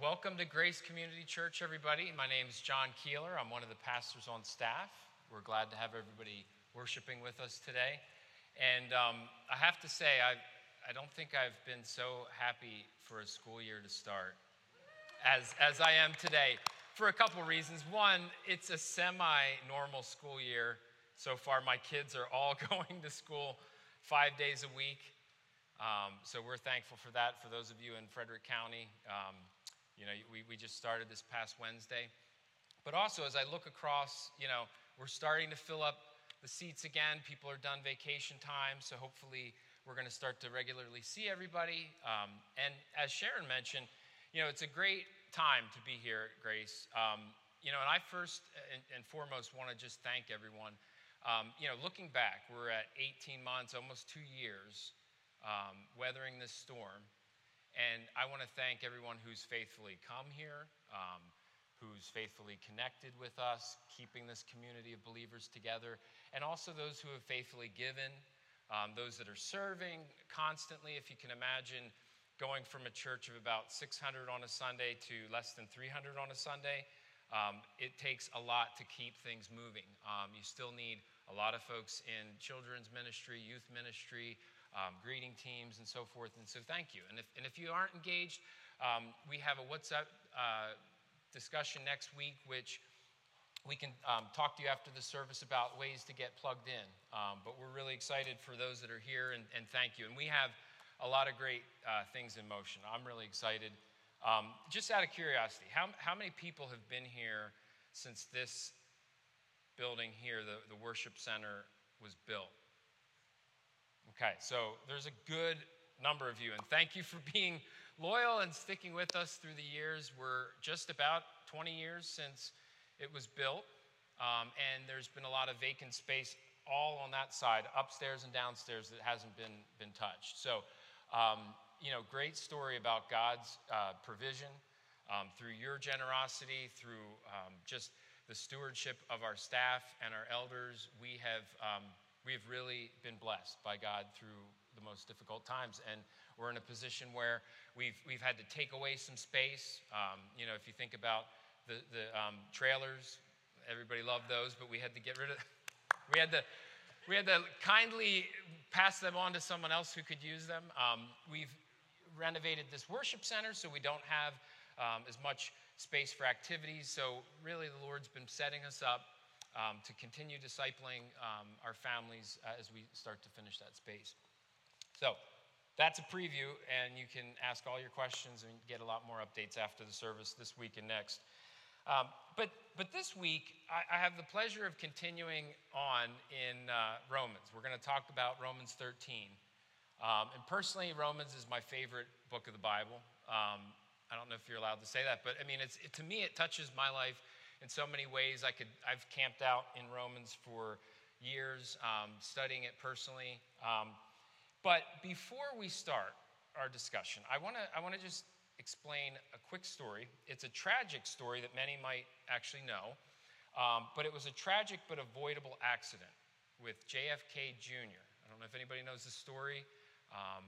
welcome to Grace Community Church, everybody. My name is John Keeler. I'm one of the pastors on staff. We're glad to have everybody worshiping with us today. And um, I have to say, I, I don't think I've been so happy for a school year to start as, as I am today for a couple reasons. One, it's a semi normal school year so far. My kids are all going to school five days a week. Um, so we're thankful for that. For those of you in Frederick County, um, you know, we, we just started this past Wednesday. But also, as I look across, you know, we're starting to fill up the seats again. People are done vacation time, so hopefully we're going to start to regularly see everybody. Um, and as Sharon mentioned, you know, it's a great time to be here at Grace. Um, you know, and I first and, and foremost want to just thank everyone. Um, you know, looking back, we're at 18 months, almost two years um, weathering this storm. And I want to thank everyone who's faithfully come here, um, who's faithfully connected with us, keeping this community of believers together, and also those who have faithfully given, um, those that are serving constantly. If you can imagine going from a church of about 600 on a Sunday to less than 300 on a Sunday, um, it takes a lot to keep things moving. Um, you still need a lot of folks in children's ministry, youth ministry, um, greeting teams, and so forth. And so, thank you. And if, and if you aren't engaged, um, we have a WhatsApp uh, discussion next week, which we can um, talk to you after the service about ways to get plugged in. Um, but we're really excited for those that are here, and, and thank you. And we have a lot of great uh, things in motion. I'm really excited. Um, just out of curiosity, how, how many people have been here since this building here, the, the worship center, was built? Okay, so there's a good number of you, and thank you for being loyal and sticking with us through the years. We're just about 20 years since it was built, um, and there's been a lot of vacant space all on that side, upstairs and downstairs, that hasn't been, been touched. So, um, you know, great story about God's uh, provision um, through your generosity, through um, just the stewardship of our staff and our elders. We have um, we have really been blessed by God through the most difficult times. And we're in a position where we've, we've had to take away some space. Um, you know, if you think about the, the um, trailers, everybody loved those, but we had to get rid of, we had to, we had to kindly pass them on to someone else who could use them. Um, we've renovated this worship center so we don't have um, as much space for activities. So really the Lord's been setting us up um, to continue discipling um, our families uh, as we start to finish that space. So that's a preview, and you can ask all your questions and get a lot more updates after the service this week and next. Um, but, but this week, I, I, have the pleasure of continuing on in uh, Romans. We're going to talk about Romans 13. Um, and personally, Romans is my favorite book of the Bible. Um, I don't know if you're allowed to say that, but I mean, it's, it, to me, it touches my life in so many ways. I could, I've camped out in Romans for years, um, studying it personally. Um, but before we start our discussion, I want to I want to just explain a quick story. It's a tragic story that many might actually know, um, but it was a tragic but avoidable accident with JFK Jr. I don't know if anybody knows the story. Um,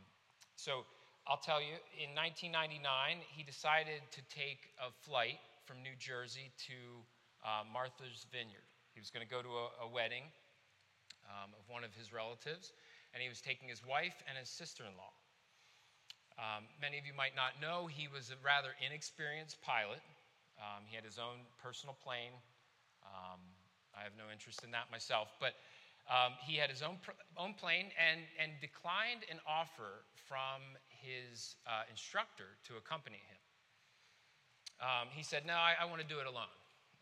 so I'll tell you, in 1999, he decided to take a flight from New Jersey to uh, Martha's Vineyard. He was going to go to a, a wedding um, of one of his relatives, and he was taking his wife and his sister in law. Um, many of you might not know he was a rather inexperienced pilot. Um, he had his own personal plane. Um, I have no interest in that myself, but um, he had his own, own plane and, and declined an offer from his uh, instructor to accompany him um, he said, No, I, I want to do it alone.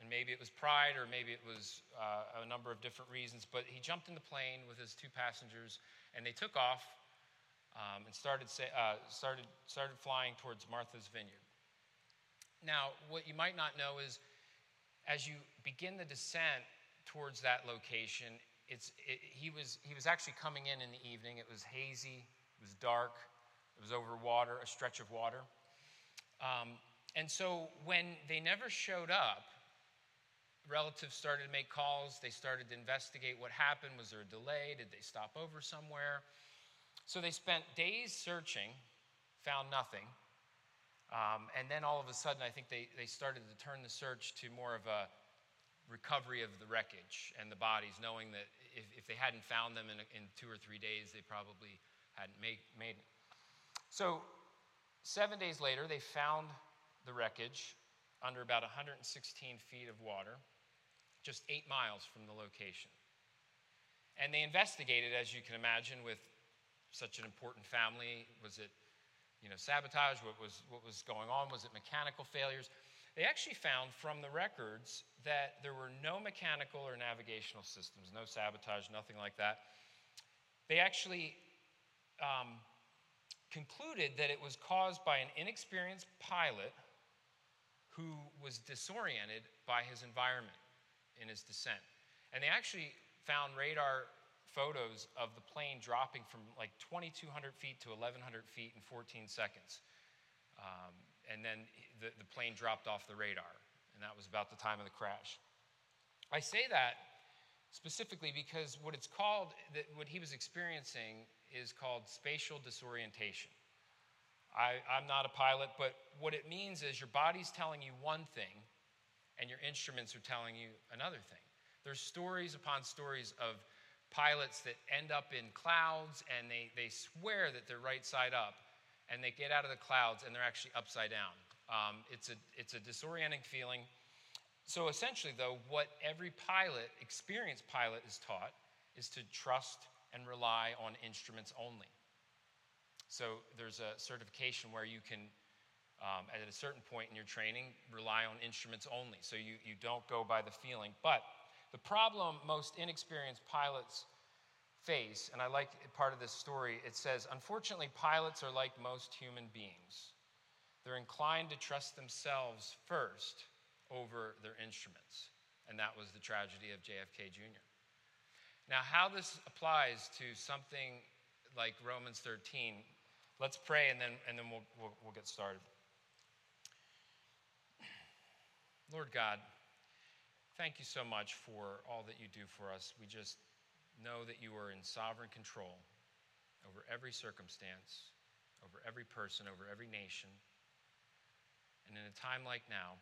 And maybe it was pride or maybe it was uh, a number of different reasons, but he jumped in the plane with his two passengers and they took off um, and started, uh, started, started flying towards Martha's Vineyard. Now, what you might not know is as you begin the descent towards that location, it's, it, he, was, he was actually coming in in the evening. It was hazy, it was dark, it was over water, a stretch of water. Um, and so when they never showed up, relatives started to make calls. They started to investigate what happened. Was there a delay? Did they stop over somewhere? So they spent days searching, found nothing. Um, and then all of a sudden, I think they, they started to turn the search to more of a recovery of the wreckage and the bodies, knowing that if, if they hadn't found them in, in two or three days, they probably hadn't made, made it. So, seven days later, they found the wreckage under about 116 feet of water, just eight miles from the location. And they investigated, as you can imagine, with such an important family. Was it, you know, sabotage? What was, what was going on? Was it mechanical failures? They actually found from the records that there were no mechanical or navigational systems, no sabotage, nothing like that. They actually um, concluded that it was caused by an inexperienced pilot who was disoriented by his environment in his descent. And they actually found radar photos of the plane dropping from like 2,200 feet to 1,100 feet in 14 seconds. Um, and then the, the plane dropped off the radar, and that was about the time of the crash. I say that specifically because what it's called, that what he was experiencing is called spatial disorientation. I, I'm not a pilot, but what it means is your body's telling you one thing, and your instruments are telling you another thing. There's stories upon stories of pilots that end up in clouds and they, they swear that they're right side up and they get out of the clouds and they're actually upside down. Um, it's, a, it's a disorienting feeling. So essentially, though, what every pilot, experienced pilot, is taught is to trust and rely on instruments only. So there's a certification where you can, um, at a certain point in your training, rely on instruments only. So you, you don't go by the feeling. But the problem most inexperienced pilots face, and I like part of this story, it says, unfortunately, pilots are like most human beings. They're inclined to trust themselves first over their instruments. And that was the tragedy of JFK Jr. Now, how this applies to something like Romans 13, let's pray and then, and then we'll, we'll, we'll get started. Lord God, thank you so much for all that you do for us. We just know that you are in sovereign control over every circumstance, over every person, over every nation. And in a time like now,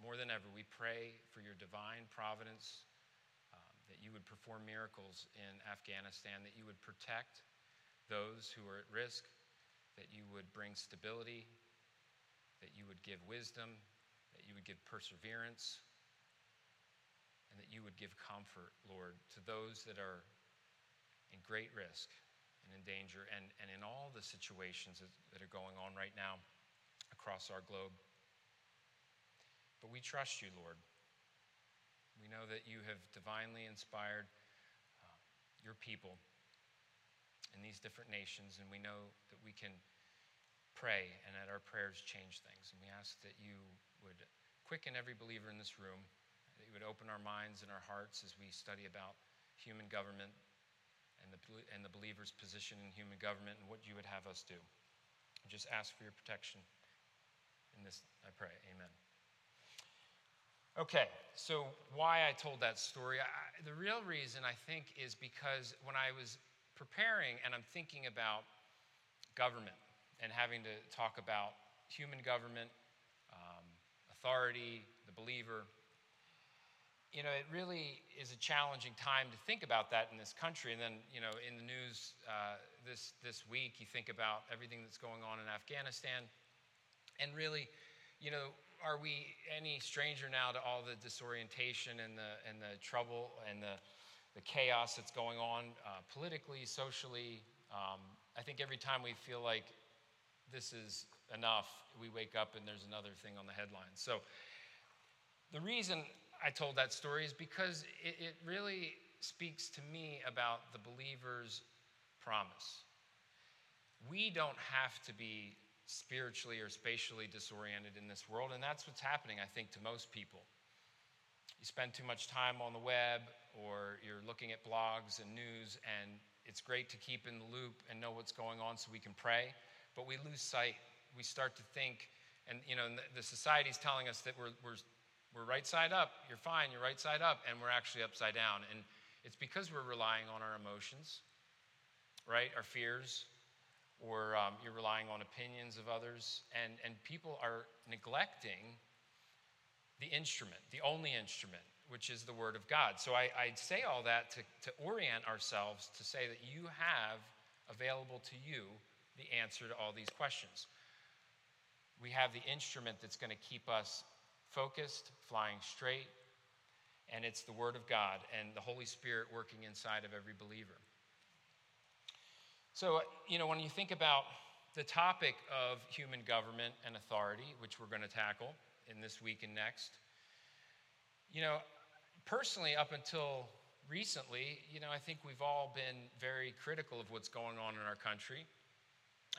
more than ever, we pray for your divine providence, that you would perform miracles in Afghanistan, that you would protect those who are at risk, that you would bring stability, that you would give wisdom, that you would give perseverance, and that you would give comfort, Lord, to those that are in great risk and in danger, and, and in all the situations that, that are going on right now across our globe. But we trust you, Lord. We know that you have divinely inspired uh, your people in these different nations, and we know that we can pray and that our prayers change things. And we ask that you would quicken every believer in this room that you would open our minds and our hearts as we study about human government and the, and the believer's position in human government and what you would have us do. Just ask for your protection. In this, I pray. Amen. Okay, so why I told that story, I, the real reason I think is because when I was preparing and I'm thinking about government and having to talk about human government, um, authority, the believer, you know, it really is a challenging time to think about that in this country. And then, you know, in the news uh, this, this week, you think about everything that's going on in Afghanistan. And really, you know, are we any stranger now to all the disorientation and the, and the trouble and the, the chaos that's going on uh, politically, socially? Um, I think every time we feel like this is enough, we wake up and there's another thing on the headlines. So, the reason I told that story is because it, it really speaks to me about the believer's promise. We don't have to be spiritually or spatially disoriented in this world, and that's what's happening, I think, to most people. You spend too much time on the web or you're looking at blogs and news, and it's great to keep in the loop and know what's going on so we can pray, but we lose sight. We start to think, and you know, the society's telling us that we're, we're we're right side up, you're fine, you're right side up, and we're actually upside down. And it's because we're relying on our emotions, right? Our fears, or um, you're relying on opinions of others, and, and people are neglecting the instrument, the only instrument, which is the Word of God. So I, I say all that to, to orient ourselves to say that you have available to you the answer to all these questions. We have the instrument that's going to keep us focused, flying straight, and it's the Word of God and the Holy Spirit working inside of every believer. So, uh, you know, when you think about the topic of human government and authority, which we're going to tackle in this week and next, you know, personally, up until recently, you know, I think we've all been very critical of what's going on in our country,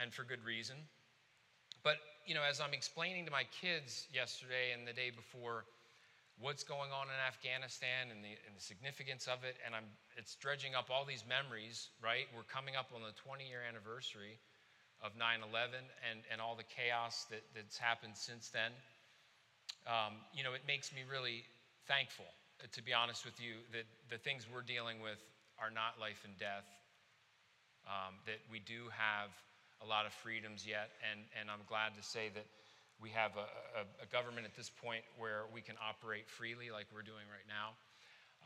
and for good reason. But, you know, as I'm explaining to my kids yesterday and the day before, what's going on in Afghanistan and the, and the significance of it. And I'm, it's dredging up all these memories, right? We're coming up on the 20 year anniversary of 9 11 and, and all the chaos that, that's happened since then. Um, you know, it makes me really thankful, uh, to be honest with you, that the things we're dealing with are not life and death, um, that we do have a lot of freedoms yet. And, and I'm glad to say that we have a, a, a, government at this point where we can operate freely like we're doing right now.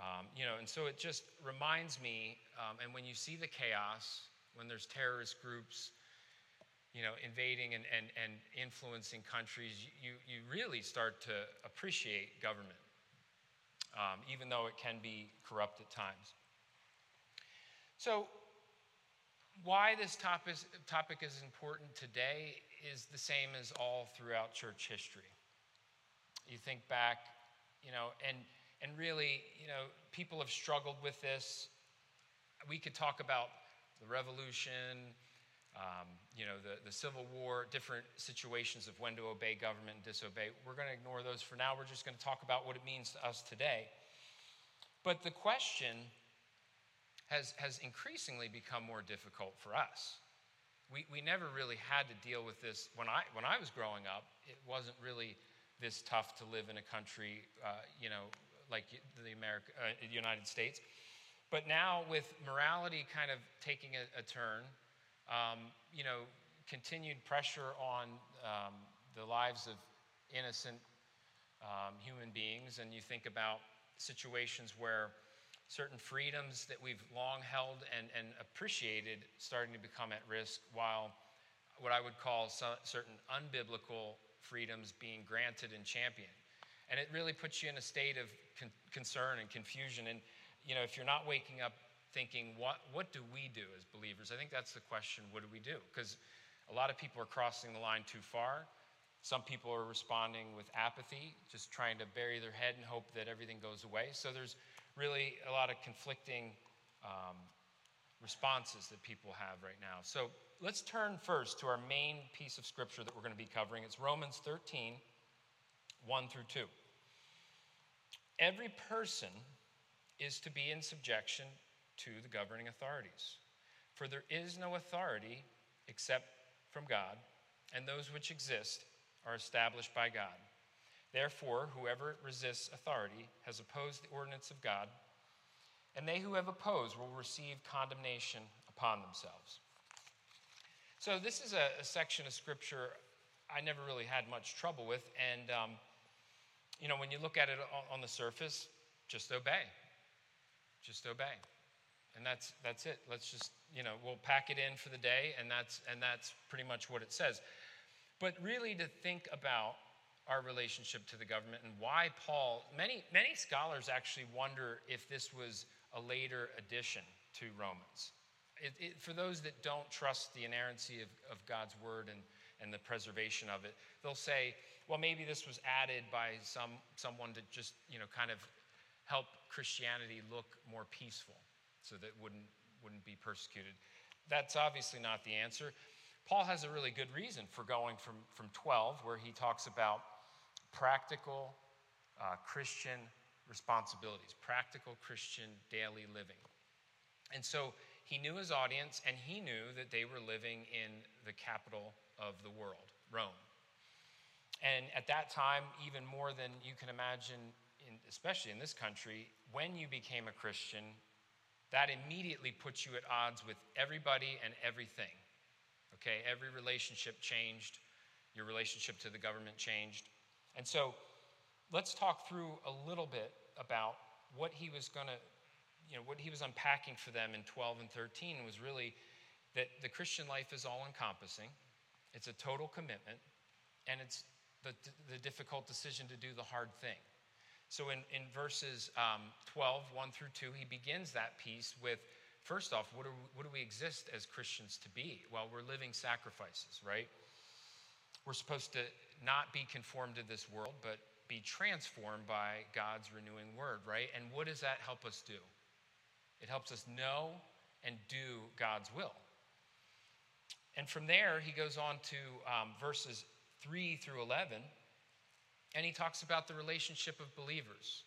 Um, you know, and so it just reminds me, um, and when you see the chaos, when there's terrorist groups, you know, invading and, and, and influencing countries, you, you really start to appreciate government, um, even though it can be corrupt at times. So, why this topic, topic is important today is the same as all throughout church history. You think back, you know, and, and really, you know, people have struggled with this. We could talk about the revolution, um, you know, the, the Civil War, different situations of when to obey government and disobey. We're going to ignore those for now. We're just going to talk about what it means to us today. But the question has, has increasingly become more difficult for us we, we never really had to deal with this. When I, when I was growing up, it wasn't really this tough to live in a country, uh, you know, like the America, uh, United States. But now, with morality kind of taking a, a turn, um, you know, continued pressure on um, the lives of innocent um, human beings, and you think about situations where certain freedoms that we've long held and, and appreciated starting to become at risk, while what I would call some, certain unbiblical freedoms being granted and championed. And it really puts you in a state of con- concern and confusion. And, you know, if you're not waking up thinking, what, what do we do as believers? I think that's the question what do we do? Because a lot of people are crossing the line too far. Some people are responding with apathy, just trying to bury their head and hope that everything goes away. So there's really a lot of conflicting um, responses that people have right now. So let's turn first to our main piece of scripture that we're going to be covering. It's Romans 13, 1 through 2. Every person is to be in subjection to the governing authorities. For there is no authority except from God, and those which exist are established by God. Therefore, whoever resists authority has opposed the ordinance of God, and they who have opposed will receive condemnation upon themselves. So, this is a, a section of scripture I never really had much trouble with. And, um, you know, when you look at it on the surface, just obey. Just obey. And that's, that's it. Let's just, you know, we'll pack it in for the day, and that's, and that's pretty much what it says. But really, to think about our relationship to the government and why Paul, many, many scholars actually wonder if this was a later addition to Romans. It, it, for those that don't trust the inerrancy of, of God's word and, and the preservation of it, they'll say, well, maybe this was added by some, someone to just, you know, kind of help Christianity look more peaceful so that wouldn't, wouldn't be persecuted. That's obviously not the answer. Paul has a really good reason for going from, from 12, where he talks about practical uh, Christian responsibilities, practical Christian daily living. And so he knew his audience and he knew that they were living in the capital of the world, Rome. And at that time, even more than you can imagine, in, especially in this country, when you became a Christian, that immediately puts you at odds with everybody and everything. okay? Every relationship changed, your relationship to the government changed. And so let's talk through a little bit about what he was going to, you know, what he was unpacking for them in 12 and 13 was really that the Christian life is all encompassing, it's a total commitment, and it's the, the difficult decision to do the hard thing. So in, in verses um, 12, 1 through 2, he begins that piece with first off, what we, what do we exist as Christians to be? Well, we're living sacrifices, right? We're supposed to not be conformed to this world, but be transformed by God's renewing word, right? And what does that help us do? It helps us know and do God's will. And from there, he goes on to um, verses 3 through 11, and he talks about the relationship of believers,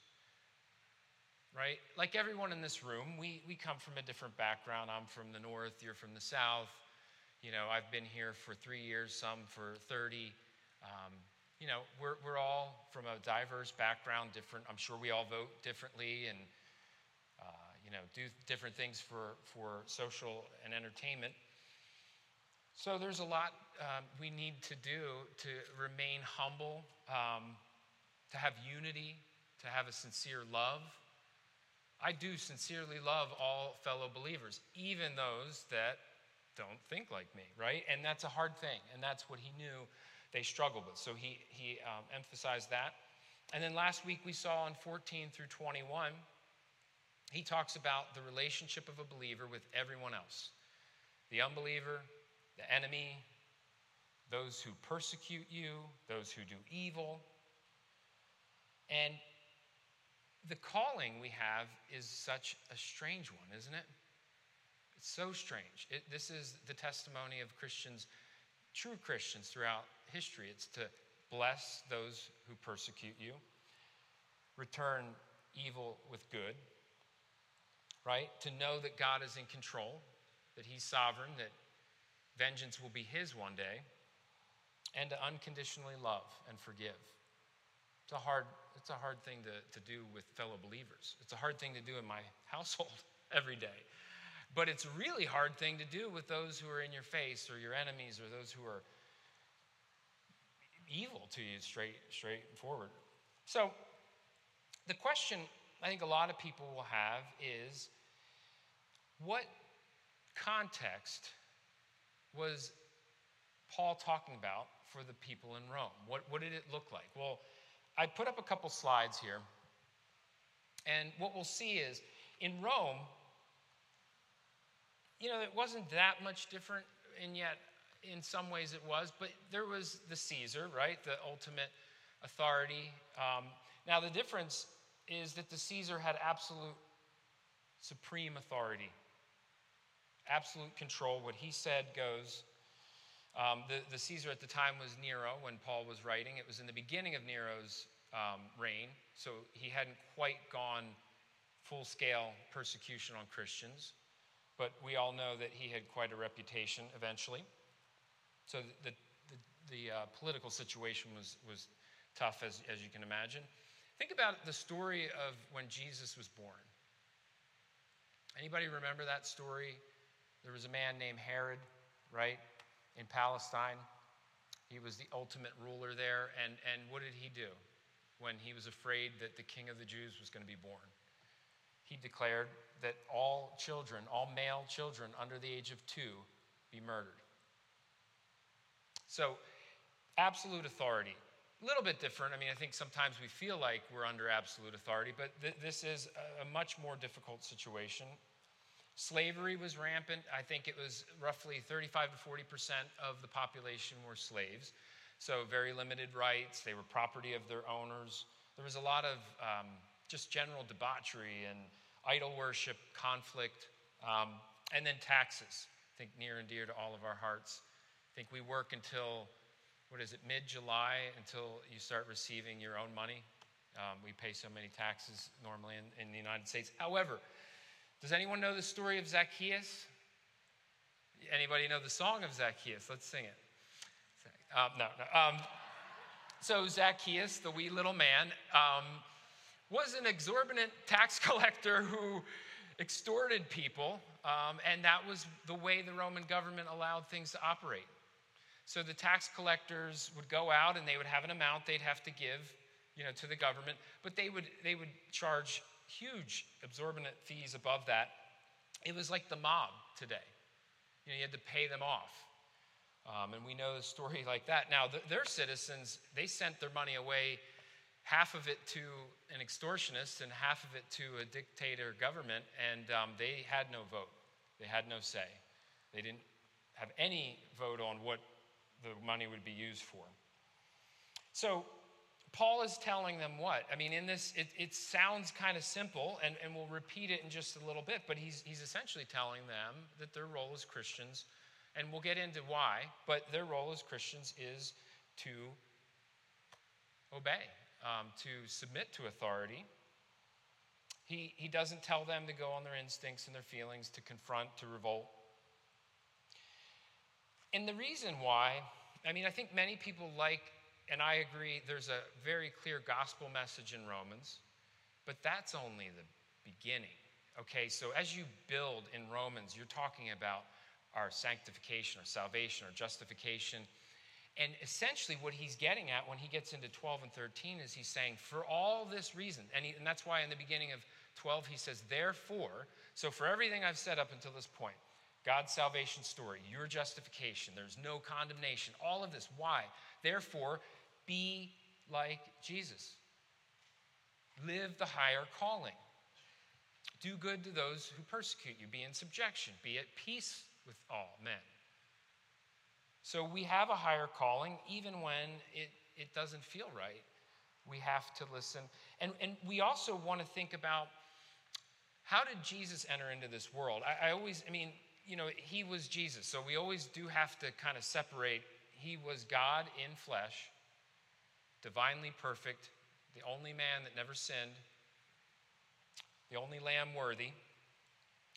right? Like everyone in this room, we, we come from a different background. I'm from the north, you're from the south. You know, I've been here for three years, some for 30. Um, you know, we're, we're all from a diverse background, different. I'm sure we all vote differently and, uh, you know, do different things for, for social and entertainment. So there's a lot um, we need to do to remain humble, um, to have unity, to have a sincere love. I do sincerely love all fellow believers, even those that don't think like me, right? And that's a hard thing, and that's what he knew they struggled with. So he, he um, emphasized that. And then last week we saw in 14 through 21, he talks about the relationship of a believer with everyone else the unbeliever, the enemy, those who persecute you, those who do evil. And the calling we have is such a strange one, isn't it? It's so strange. It, this is the testimony of Christians, true Christians throughout history. It's to bless those who persecute you, return evil with good, right? To know that God is in control, that He's sovereign, that vengeance will be His one day, and to unconditionally love and forgive. It's a hard, it's a hard thing to, to do with fellow believers. It's a hard thing to do in my household every day. But it's a really hard thing to do with those who are in your face or your enemies or those who are evil to you straight, straight forward. So, the question I think a lot of people will have is what context was Paul talking about for the people in Rome? What, what did it look like? Well, I put up a couple slides here. And what we'll see is in Rome, you know, it wasn't that much different, and yet in some ways it was, but there was the Caesar, right? The ultimate authority. Um, now, the difference is that the Caesar had absolute supreme authority, absolute control. What he said goes. Um, the, the Caesar at the time was Nero when Paul was writing. It was in the beginning of Nero's um, reign, so he hadn't quite gone full scale persecution on Christians. But we all know that he had quite a reputation eventually. So the, the, the uh, political situation was, was tough, as, as you can imagine. Think about the story of when Jesus was born. Anybody remember that story? There was a man named Herod, right, in Palestine. He was the ultimate ruler there. And, and what did he do when he was afraid that the king of the Jews was going to be born? He declared that all children, all male children under the age of two, be murdered. So, absolute authority. A little bit different. I mean, I think sometimes we feel like we're under absolute authority, but th- this is a, a much more difficult situation. Slavery was rampant. I think it was roughly 35 to 40 percent of the population were slaves. So, very limited rights. They were property of their owners. There was a lot of um, just general debauchery and idol worship, conflict, um, and then taxes. I think near and dear to all of our hearts. I think we work until, what is it, mid July until you start receiving your own money. Um, we pay so many taxes normally in, in the United States. However, does anyone know the story of Zacchaeus? Anybody know the song of Zacchaeus? Let's sing it. Um, no, no. Um, so, Zacchaeus, the wee little man, um, was an exorbitant tax collector who extorted people um, and that was the way the Roman government allowed things to operate. So the tax collectors would go out and they would have an amount they'd have to give, you know, to the government, but they would they would charge huge exorbitant fees above that. It was like the mob today. You know, you had to pay them off. Um, and we know the story like that. Now, the, their citizens, they sent their money away, half of it to an extortionist and half of it to a dictator government, and um, they had no vote. They had no say. They didn't have any vote on what the money would be used for. So, Paul is telling them what? I mean, in this, it, it sounds kind of simple, and, and we'll repeat it in just a little bit, but he's, he's essentially telling them that their role as Christians, and we'll get into why, but their role as Christians is to obey, um, to submit to authority. He, he doesn't tell them to go on their instincts and their feelings, to confront, to revolt. And the reason why, I mean, I think many people like and I agree, there's a very clear gospel message in Romans, but that's only the beginning. Okay, so as you build in Romans, you're talking about our sanctification, our salvation, our justification. And essentially, what he's getting at when he gets into 12 and 13 is he's saying, for all this reason, and, he, and that's why in the beginning of 12 he says, therefore, so for everything I've said up until this point, God's salvation story, your justification, there's no condemnation, all of this. Why? Therefore, be like Jesus. Live the higher calling. Do good to those who persecute you. Be in subjection. Be at peace with all men. So we have a higher calling, even when it, it doesn't feel right. We have to listen. And, and we also want to think about how did Jesus enter into this world? I, I always, I mean, you know, he was Jesus. So we always do have to kind of separate. He was God in flesh, divinely perfect, the only man that never sinned, the only lamb worthy.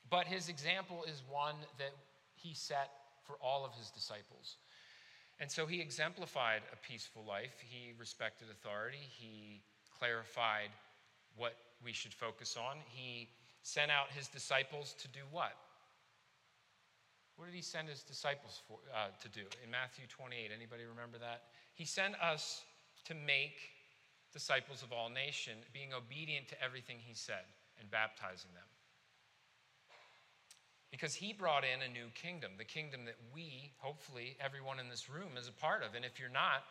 But his example is one that he set for all of his disciples. And so he exemplified a peaceful life. He respected authority. He clarified what we should focus on. He sent out his disciples to do what? What did he send his disciples for, uh, to do in Matthew 28? Anybody remember that? He sent us to make disciples of all nation, being obedient to everything he said and baptizing them. Because he brought in a new kingdom, the kingdom that we, hopefully, everyone in this room is a part of. And if you're not,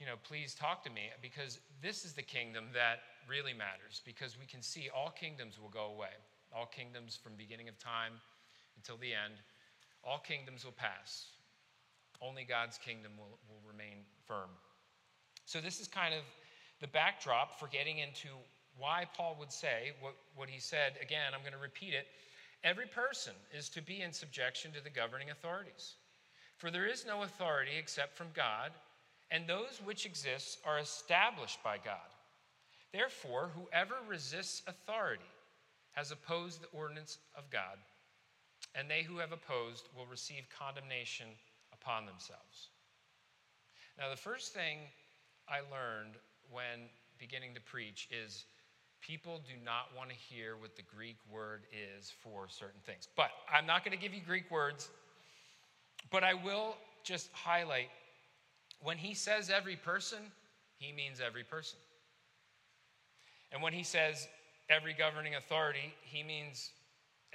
you know, please talk to me because this is the kingdom that really matters because we can see all kingdoms will go away. All kingdoms from beginning of time until the end, all kingdoms will pass. Only God's kingdom will, will remain firm. So, this is kind of the backdrop for getting into why Paul would say what, what he said. Again, I'm going to repeat it. Every person is to be in subjection to the governing authorities. For there is no authority except from God, and those which exist are established by God. Therefore, whoever resists authority has opposed the ordinance of God, and they who have opposed will receive condemnation upon themselves. Now, the first thing I learned when beginning to preach is people do not want to hear what the Greek word is for certain things. But I'm not going to give you Greek words, but I will just highlight when he says every person, he means every person. And when he says every governing authority, he means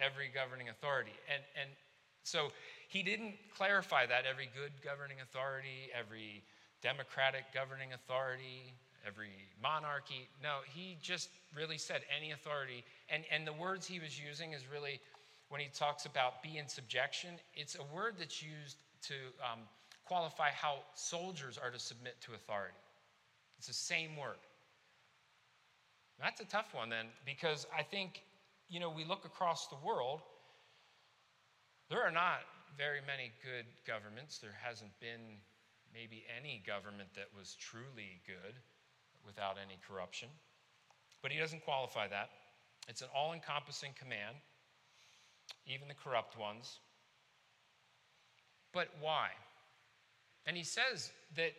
every governing authority. And, and so he didn't clarify that every good governing authority, every democratic governing authority, every monarchy. No, he just really said any authority. And, and the words he was using is really, when he talks about be in subjection, it's a word that's used to um, qualify how soldiers are to submit to authority. It's the same word. That's a tough one then, because I think, you know, we look across the world, there are not very many good governments. There hasn't been maybe any government that was truly good without any corruption. But he doesn't qualify that. It's an all encompassing command, even the corrupt ones. But why? And he says that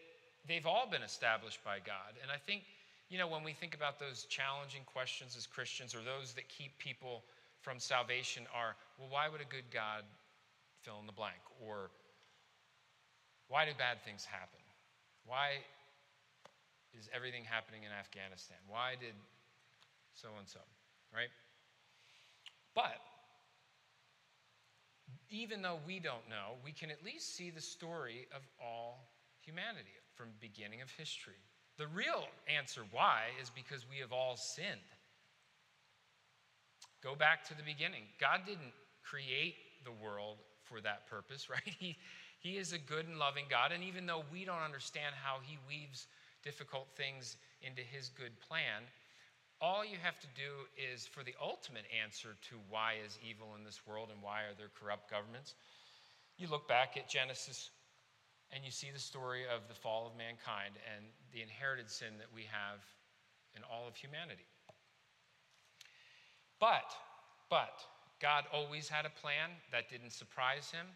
they've all been established by God. And I think, you know, when we think about those challenging questions as Christians or those that keep people from salvation are well, why would a good God fill in the blank? Or why do bad things happen? Why is everything happening in Afghanistan? Why did so and so, right? But even though we don't know, we can at least see the story of all humanity from beginning of history. The real answer why is because we have all sinned. Go back to the beginning. God didn't create the world for that purpose, right? He, he is a good and loving God. And even though we don't understand how He weaves difficult things into His good plan, all you have to do is for the ultimate answer to why is evil in this world and why are there corrupt governments, you look back at Genesis and you see the story of the fall of mankind and the inherited sin that we have in all of humanity. But, but, God always had a plan that didn't surprise him.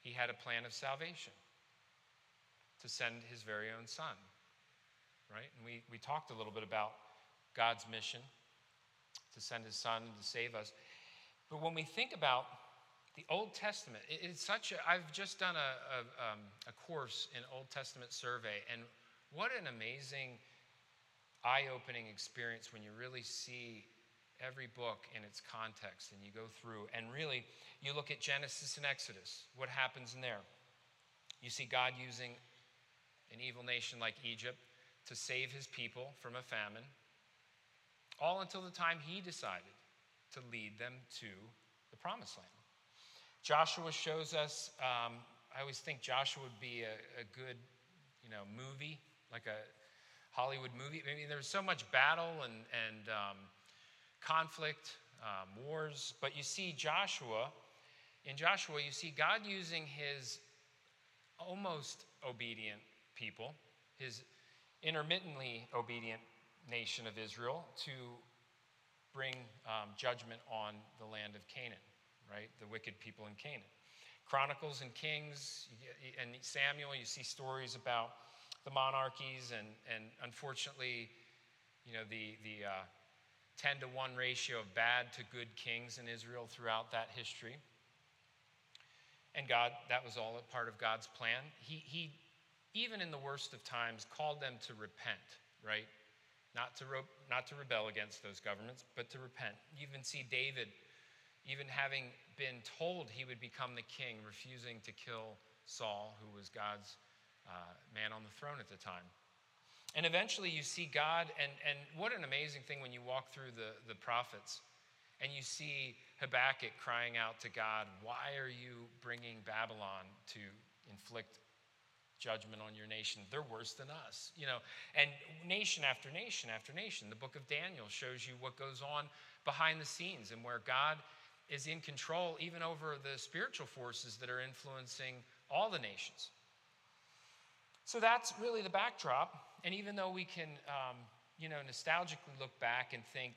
He had a plan of salvation to send his very own son, right? And we, we talked a little bit about God's mission to send his son to save us. But when we think about the Old Testament, it's such a, I've just done a, a, um, a course in Old Testament survey, and what an amazing, eye opening experience when you really see every book in its context and you go through and really you look at Genesis and Exodus, what happens in there? You see God using an evil nation like Egypt to save his people from a famine all until the time he decided to lead them to the promised land. Joshua shows us, um, I always think Joshua would be a, a, good, you know, movie, like a Hollywood movie. I mean, there's so much battle and, and um, conflict, um, wars, but you see Joshua, in Joshua, you see God using his almost obedient people, his intermittently obedient nation of Israel to bring um, judgment on the land of Canaan, right? The wicked people in Canaan. Chronicles and Kings and Samuel, you see stories about the monarchies and, and unfortunately, you know, the, the uh, 10 to 1 ratio of bad to good kings in Israel throughout that history. And God, that was all a part of God's plan. He, he even in the worst of times, called them to repent, right? not to, not to rebel against those governments, but to repent. You even see David, even having been told he would become the king, refusing to kill Saul, who was God's uh, man on the throne at the time. And eventually you see God, and, and what an amazing thing when you walk through the, the prophets and you see Habakkuk crying out to God, Why are you bringing Babylon to inflict judgment on your nation. They're worse than us, you know. And nation after nation after nation, the book of Daniel shows you what goes on behind the scenes and where God is in control even over the spiritual forces that are influencing all the nations. So that's really the backdrop. And even though we can, um, you know, nostalgically look back and think,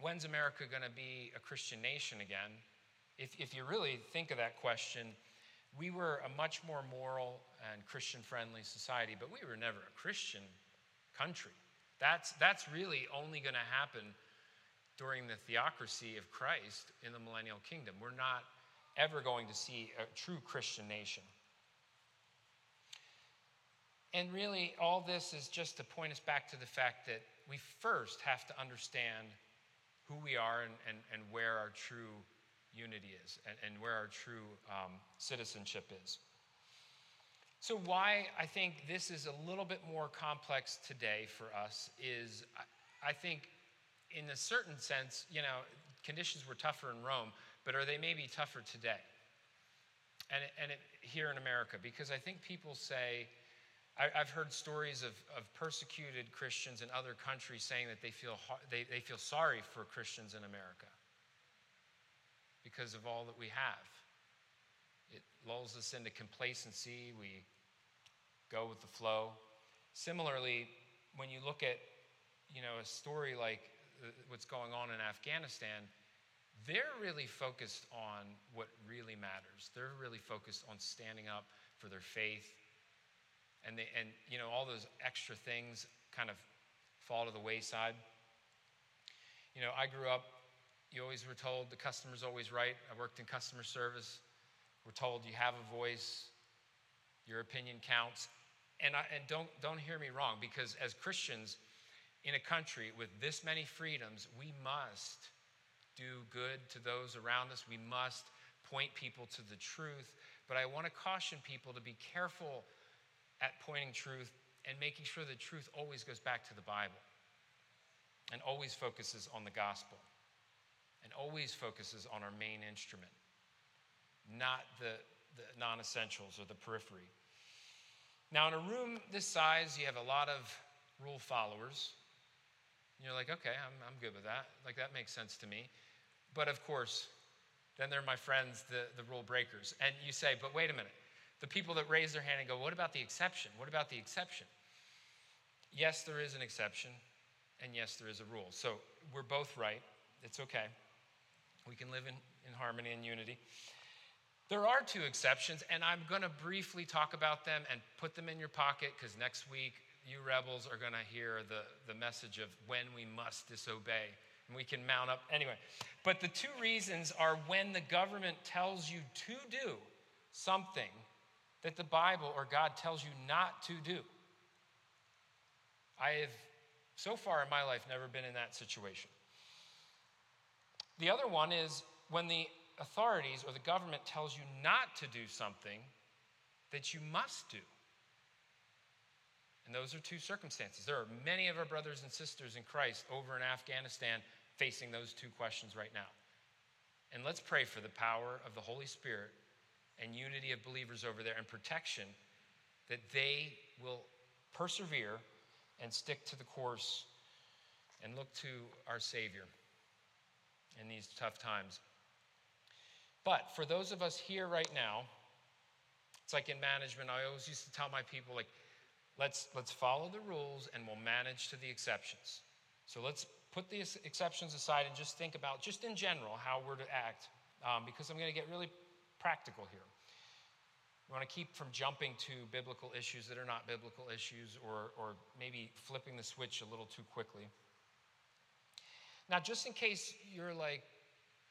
when's America going to be a Christian nation again? If, if you really think of that question, we were a much more moral and Christian friendly society, but we were never a Christian country. That's, that's really only going to happen during the theocracy of Christ in the millennial kingdom. We're not ever going to see a true Christian nation. And really, all this is just to point us back to the fact that we first have to understand who we are and, and, and where our true unity is and, and where our true um, citizenship is. So, why I think this is a little bit more complex today for us is I think, in a certain sense, you know, conditions were tougher in Rome, but are they maybe tougher today? And, and it, here in America, because I think people say, I, have heard stories of, of persecuted Christians in other countries saying that they feel, they, they feel sorry for Christians in America because of all that we have. It lulls us into complacency. We go with the flow. Similarly, when you look at you know a story like Uh, what's going on in Afghanistan, they're really focused on what really matters. They're really focused on standing up for their faith, and they, and you know all those extra things kind of fall to the wayside. You know, I grew up you always were told the customer's always right. I worked in customer service. We're told you have a voice, your opinion counts. And, I, and don't, don't hear me wrong, because as Christians in a country with this many freedoms, we must do good to those around us. We must point people to the truth. But I want to caution people to be careful at pointing truth and making sure the truth always goes back to the Bible and always focuses on the gospel and always focuses on our main instrument, not the, the non essentials or the periphery. Now, in a room this size, you have a lot of rule followers. You're like, okay, I'm, I'm good with that. Like, that makes sense to me. But of course, then they're my friends, the, the rule breakers. And you say, but wait a minute. The people that raise their hand and go, what about the exception? What about the exception? Yes, there is an exception, and yes, there is a rule. So we're both right. It's okay. We can live in, in harmony and unity. There are two exceptions, and I'm going to briefly talk about them and put them in your pocket because next week you rebels are going to hear the, the message of when we must disobey. And we can mount up. Anyway, but the two reasons are when the government tells you to do something that the Bible or God tells you not to do. I have, so far in my life, never been in that situation. The other one is when the authorities or the government tells you not to do something that you must do. And those are two circumstances. There are many of our brothers and sisters in Christ over in Afghanistan facing those two questions right now. And let's pray for the power of the Holy Spirit and unity of believers over there and protection that they will persevere and stick to the course and look to our Savior in these tough times. But for those of us here right now, it's like in management, I always used to tell my people, like, let's, let's follow the rules and we'll manage to the exceptions. So let's put the exceptions aside and just think about, just in general, how we're to act, um, because I'm going to get really practical here. We want to keep from jumping to biblical issues that are not biblical issues or, or maybe flipping the switch a little too quickly. Now, just in case you're like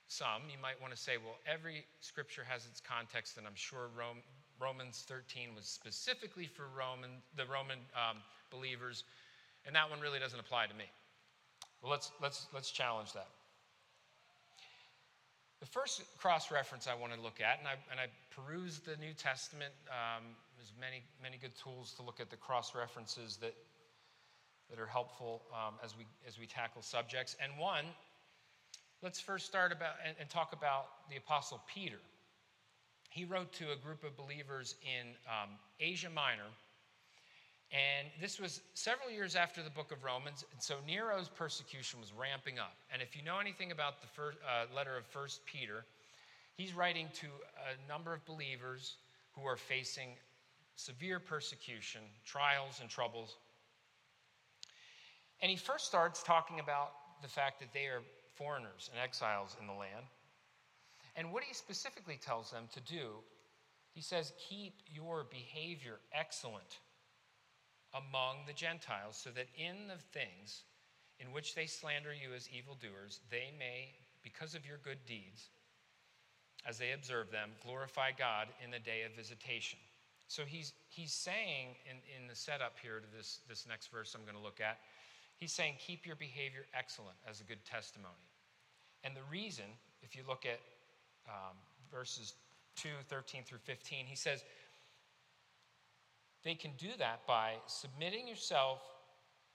some, you might want to say, well, every scripture has its context, and I'm sure Rome, Romans 13 was specifically for Roman, the Roman um, believers, and that one really doesn't apply to me. Well, let's, let's, let's challenge that. The first cross reference I want to look at, and I, and I perused the New Testament, um, there's many, many good tools to look at the cross references that that are helpful um, as, we, as we tackle subjects. And one, let's first start about and, and, talk about the Apostle Peter. He wrote to a group of believers in um, Asia Minor, and this was several years after the book of Romans. And so Nero's persecution was ramping up. And if you know anything about the first, uh, letter of First Peter, he's writing to a number of believers who are facing severe persecution, trials, and troubles and he first starts talking about the fact that they are foreigners and exiles in the land. And what he specifically tells them to do, he says, keep your behavior excellent among the Gentiles, so that in the things in which they slander you as evildoers, they may, because of your good deeds, as they observe them, glorify God in the day of visitation. So he's, he's saying in, in the setup here to this, this next verse I'm going to look at, He's saying, keep your behavior excellent as a good testimony. And the reason, if you look at um, verses 2, 13 through 15, he says, they can do that by submitting yourself,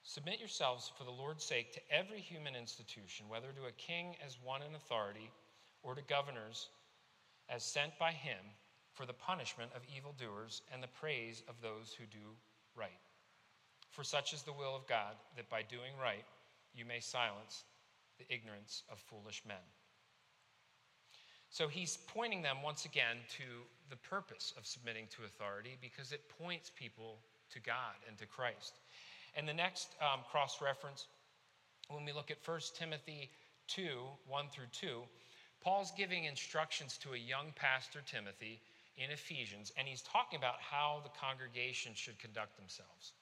submit yourselves for the Lord's sake to every human institution, whether to a king as one in authority or to governors as sent by him for the punishment of evildoers and the praise of those who do right. For such is the will of God, that by doing right you may silence the ignorance of foolish men. So he's pointing them once again to the purpose of submitting to authority because it points people to God and to Christ. And the next um, cross reference, when we look at 1 Timothy 2 1 through 2, Paul's giving instructions to a young pastor, Timothy, in Ephesians, and he's talking about how the congregation should conduct themselves.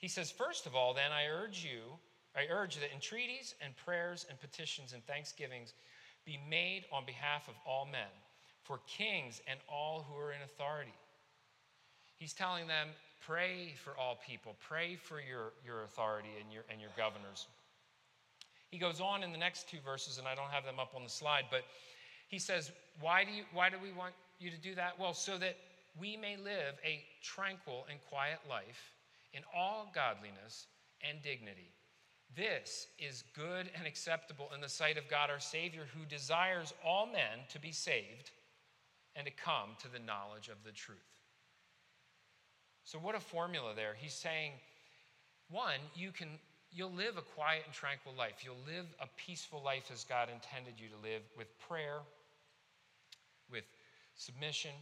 He says, First of all, then, I urge you, I urge that entreaties and prayers and petitions and thanksgivings be made on behalf of all men, for kings and all who are in authority. He's telling them, pray for all people, pray for your, your authority and your, and your governors. He goes on in the next two verses, and I don't have them up on the slide, but he says, Why do, you, why do we want you to do that? Well, so that we may live a tranquil and quiet life in all godliness and dignity. This is good and acceptable in the sight of God our Savior, who desires all men to be saved and to come to the knowledge of the truth. So, what a formula there. He's saying, one, you can you'll live a quiet and tranquil life. You'll live a peaceful life as God intended you to live with prayer, with submission.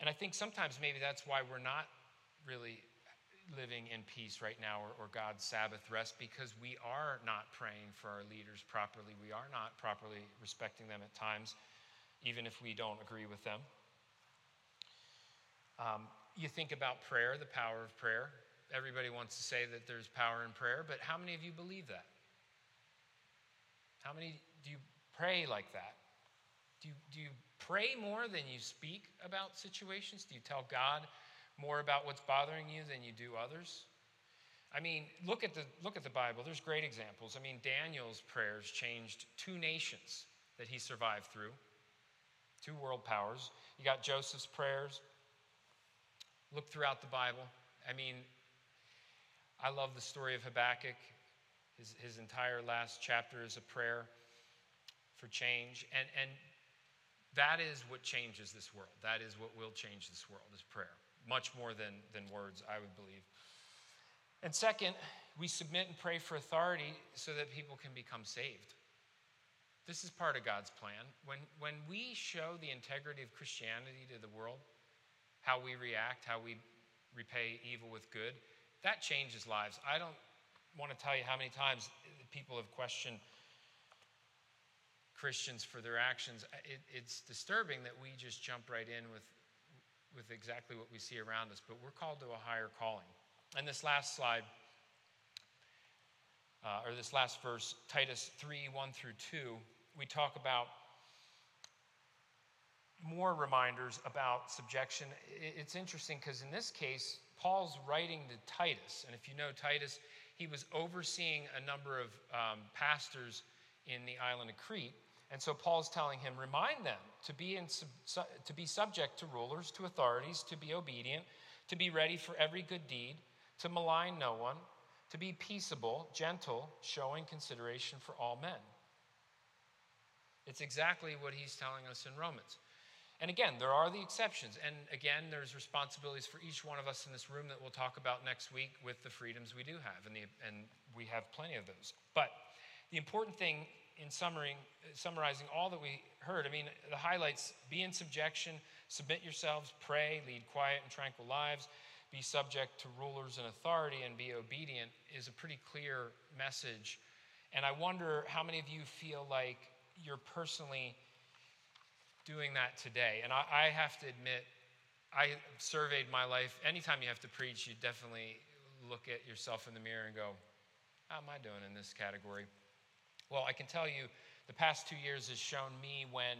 And I think sometimes maybe that's why we're not really living in peace right now or, or, God's Sabbath rest because we are not praying for our leaders properly. We are not properly respecting them at times, even if we don't agree with them. Um, you think about prayer, the power of prayer. Everybody wants to say that there's power in prayer, but how many of you believe that? How many do you pray like that? Do you, do you pray more than you speak about situations? Do you tell God more about what's bothering you than you do others? I mean, look at the look at the Bible. There's great examples. I mean, Daniel's prayers changed two nations that he survived through. Two world powers. You got Joseph's prayers. Look throughout the Bible. I mean, I love the story of Habakkuk. His, his entire last chapter is a prayer for change. And, and that is what changes this world. That is what will change this world, is prayer. Much more than, than words, I would believe. And second, we submit and pray for authority so that people can become saved. This is part of God's plan. When, when we show the integrity of Christianity to the world, how we react, how we repay evil with good, that changes lives. I don't want to tell you how many times people have questioned Christians for their actions. It, it's disturbing that we just jump right in with, with exactly what we see around us, but we're called to a higher calling. And this last slide, uh, or this last verse, Titus 3 1 through 2, we talk about more reminders about subjection. It's interesting because in this case, Paul's writing to Titus. And if you know Titus, he was overseeing a number of um, pastors in the island of Crete. And so Paul's telling him, remind them to be, in, to be subject to rulers, to authorities, to be obedient, to be ready for every good deed, to malign no one, to be peaceable, gentle, showing consideration for all men. It's exactly what he's telling us in Romans. And again, there are the exceptions. And again, there's responsibilities for each one of us in this room that we'll talk about next week with the freedoms we do have. And, the, and we have plenty of those. But the important thing in summarizing all that we heard, I mean, the highlights be in subjection, submit yourselves, pray, lead quiet and tranquil lives, be subject to rulers and authority, and be obedient is a pretty clear message. And I wonder how many of you feel like you're personally doing that today. And I, I have to admit, I surveyed my life. Anytime you have to preach, you definitely look at yourself in the mirror and go, How am I doing in this category? Well, I can tell you the past two years has shown me when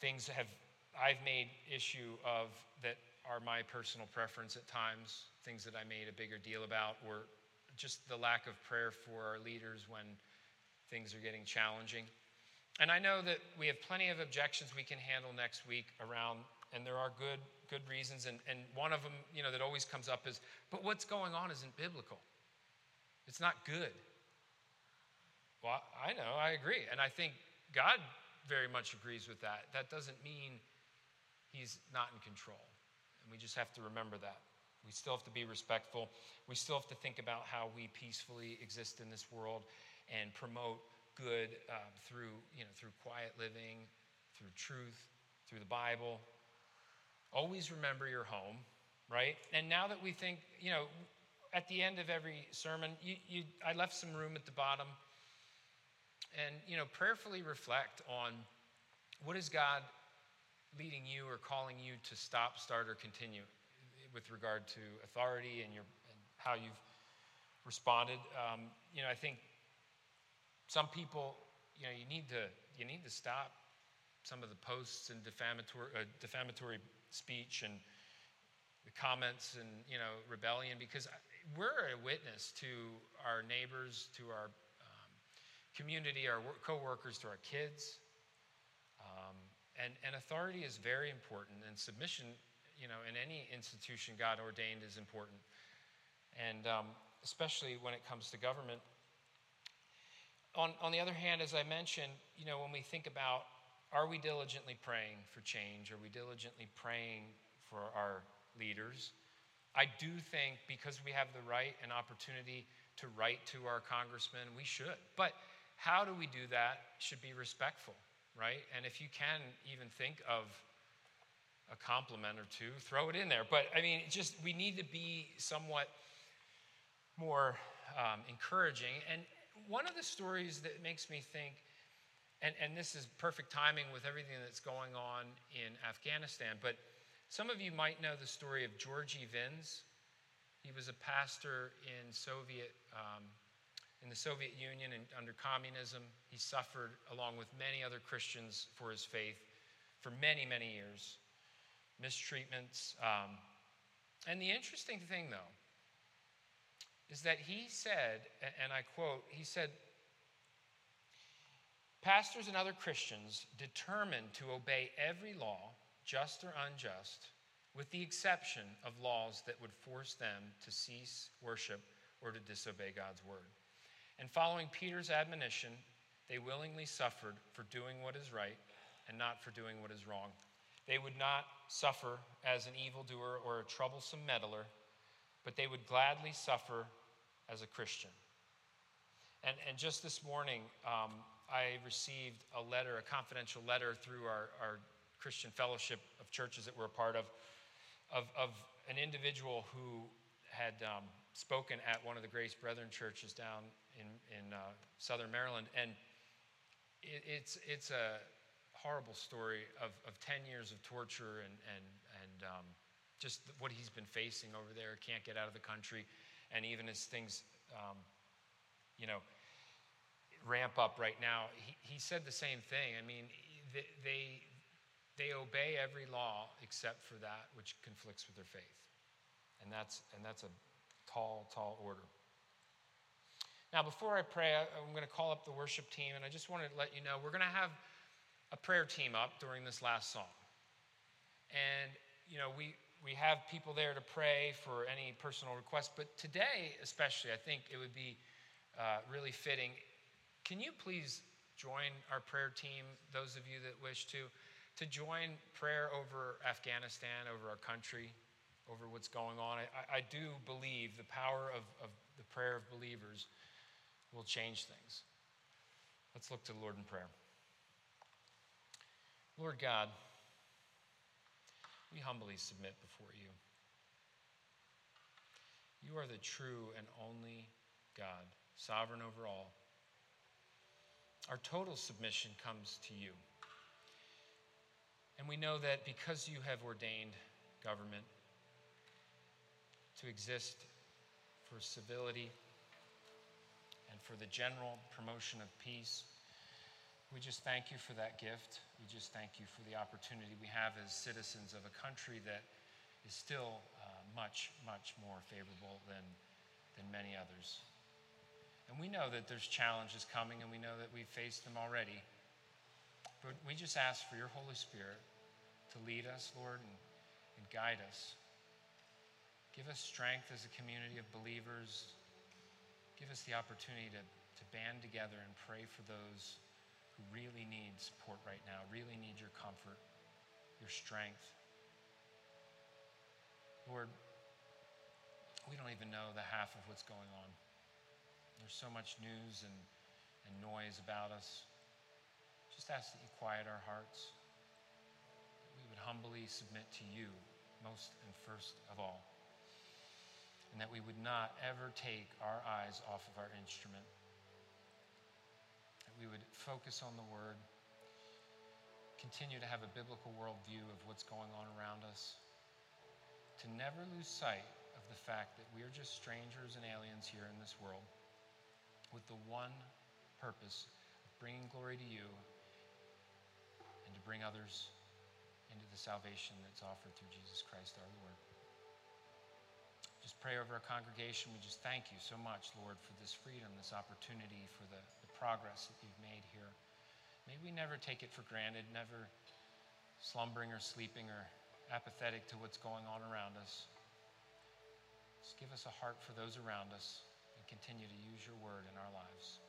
things have, I've made issue of that are my personal preference at times, things that I made a bigger deal about, or just the lack of prayer for our leaders when things are getting challenging. And I know that we have plenty of objections we can handle next week around, and there are good, good reasons. And, and one of them, you know, that always comes up is, but what's going on isn't biblical. It's not good. Well, I know, I agree. And I think God very much agrees with that. That doesn't mean he's not in control. And we just have to remember that. We still have to be respectful. We still have to think about how we peacefully exist in this world and promote good um, through, you know, through quiet living, through truth, through the Bible. Always remember your home, right? And now that we think, you know, at the end of every sermon, you, you, I left some room at the bottom and you know prayerfully reflect on what is god leading you or calling you to stop start or continue with regard to authority and your and how you've responded. Um, you know, I think some people, you know, you need to you need to stop some of the posts and defamatory uh, defamatory speech and the comments and you know rebellion because we're a witness to our neighbors, to our community, our co-workers, to our kids. Um, and, and authority is very important, and submission, you know, in any institution God ordained is important. And um, especially when it comes to government. On, on the other hand, as I mentioned, you know, when we think about are we diligently praying for change? Are we diligently praying for our leaders? I do think because we have the right and opportunity to write to our congressmen, we should. But how do we do that should be respectful, right? And if you can even think of a compliment or two, throw it in there. But I mean, just we need to be somewhat more um, encouraging. And one of the stories that makes me think, and, and this is perfect timing with everything that's going on in Afghanistan, but some of you might know the story of Georgy Vins. He was a pastor in Soviet, um, in the Soviet Union and under communism. He suffered along with many other Christians for his faith for many, many years, mistreatments. Um, and the interesting thing, though, is that he said, and I quote, he said, Pastors and other Christians determined to obey every law just or unjust, with the exception of laws that would force them to cease worship or to disobey God's word. And following Peter's admonition, they willingly suffered for doing what is right and not for doing what is wrong. They would not suffer as an evildoer or a troublesome meddler, but they would gladly suffer as a Christian. And, and just this morning, um, I received a letter, a confidential letter through our, our Christian fellowship of churches that we're a part of, of, of an individual who had um, spoken at one of the Grace Brethren churches down in, in uh, southern Maryland. And it, it's, it's a horrible story of, of 10 years of torture and, and, and um, just what he's been facing over there. Can't get out of the country. And even as things, um, you know, ramp up right now, he, he said the same thing. I mean, they, they, they obey every law except for that which conflicts with their faith. And that's, and that's a tall, tall order. Now, before I pray, I'm going to call up the worship team, and I just wanted to let you know we're going to have a prayer team up during this last song. And, you know, we, we have people there to pray for any personal requests, but today, especially, I think it would be uh, really fitting. Can you please join our prayer team, those of you that wish to? to join prayer over Afghanistan, over our country, over what's going on. I, I do believe the power of, of the prayer of believers will change things. Let's look to the Lord in prayer. Lord God, we humbly submit before you. You are the true and only God, sovereign over all. Our total submission comes to you. And we know that because you have ordained government to exist for civility and for the general promotion of peace, we just thank you for that gift. We just thank you for the opportunity we have as citizens of a country that is still uh, much, much more favorable than, than many others. And we know that there's challenges coming, and we know that we've faced them already. But we just ask for your Holy Spirit to lead us, Lord, and, and guide us. Give us strength as a community of believers. Give us the opportunity to, to band together and pray for those who really need support right now, really need your comfort, your strength. Lord, we don't even know the half of what's going on. There's so much news and, and noise about us. Just ask that you quiet our hearts. we would humbly submit to you most and first of all. And that we would not ever take our eyes off of our instrument. That we would focus on the Word, continue to have a biblical worldview of what's going on around us, to never lose sight of the fact that we are just strangers and aliens here in this world with the one purpose of bringing glory to you and to bring others into the salvation that's offered through Jesus Christ our Lord. Just pray over our congregation. We just thank you so much, Lord, for this freedom, this opportunity, for the, the progress that you've made here. May we never take it for granted, never slumbering or sleeping or apathetic to what's going on around us. Just give us a heart for those around us and continue to use your word in our lives.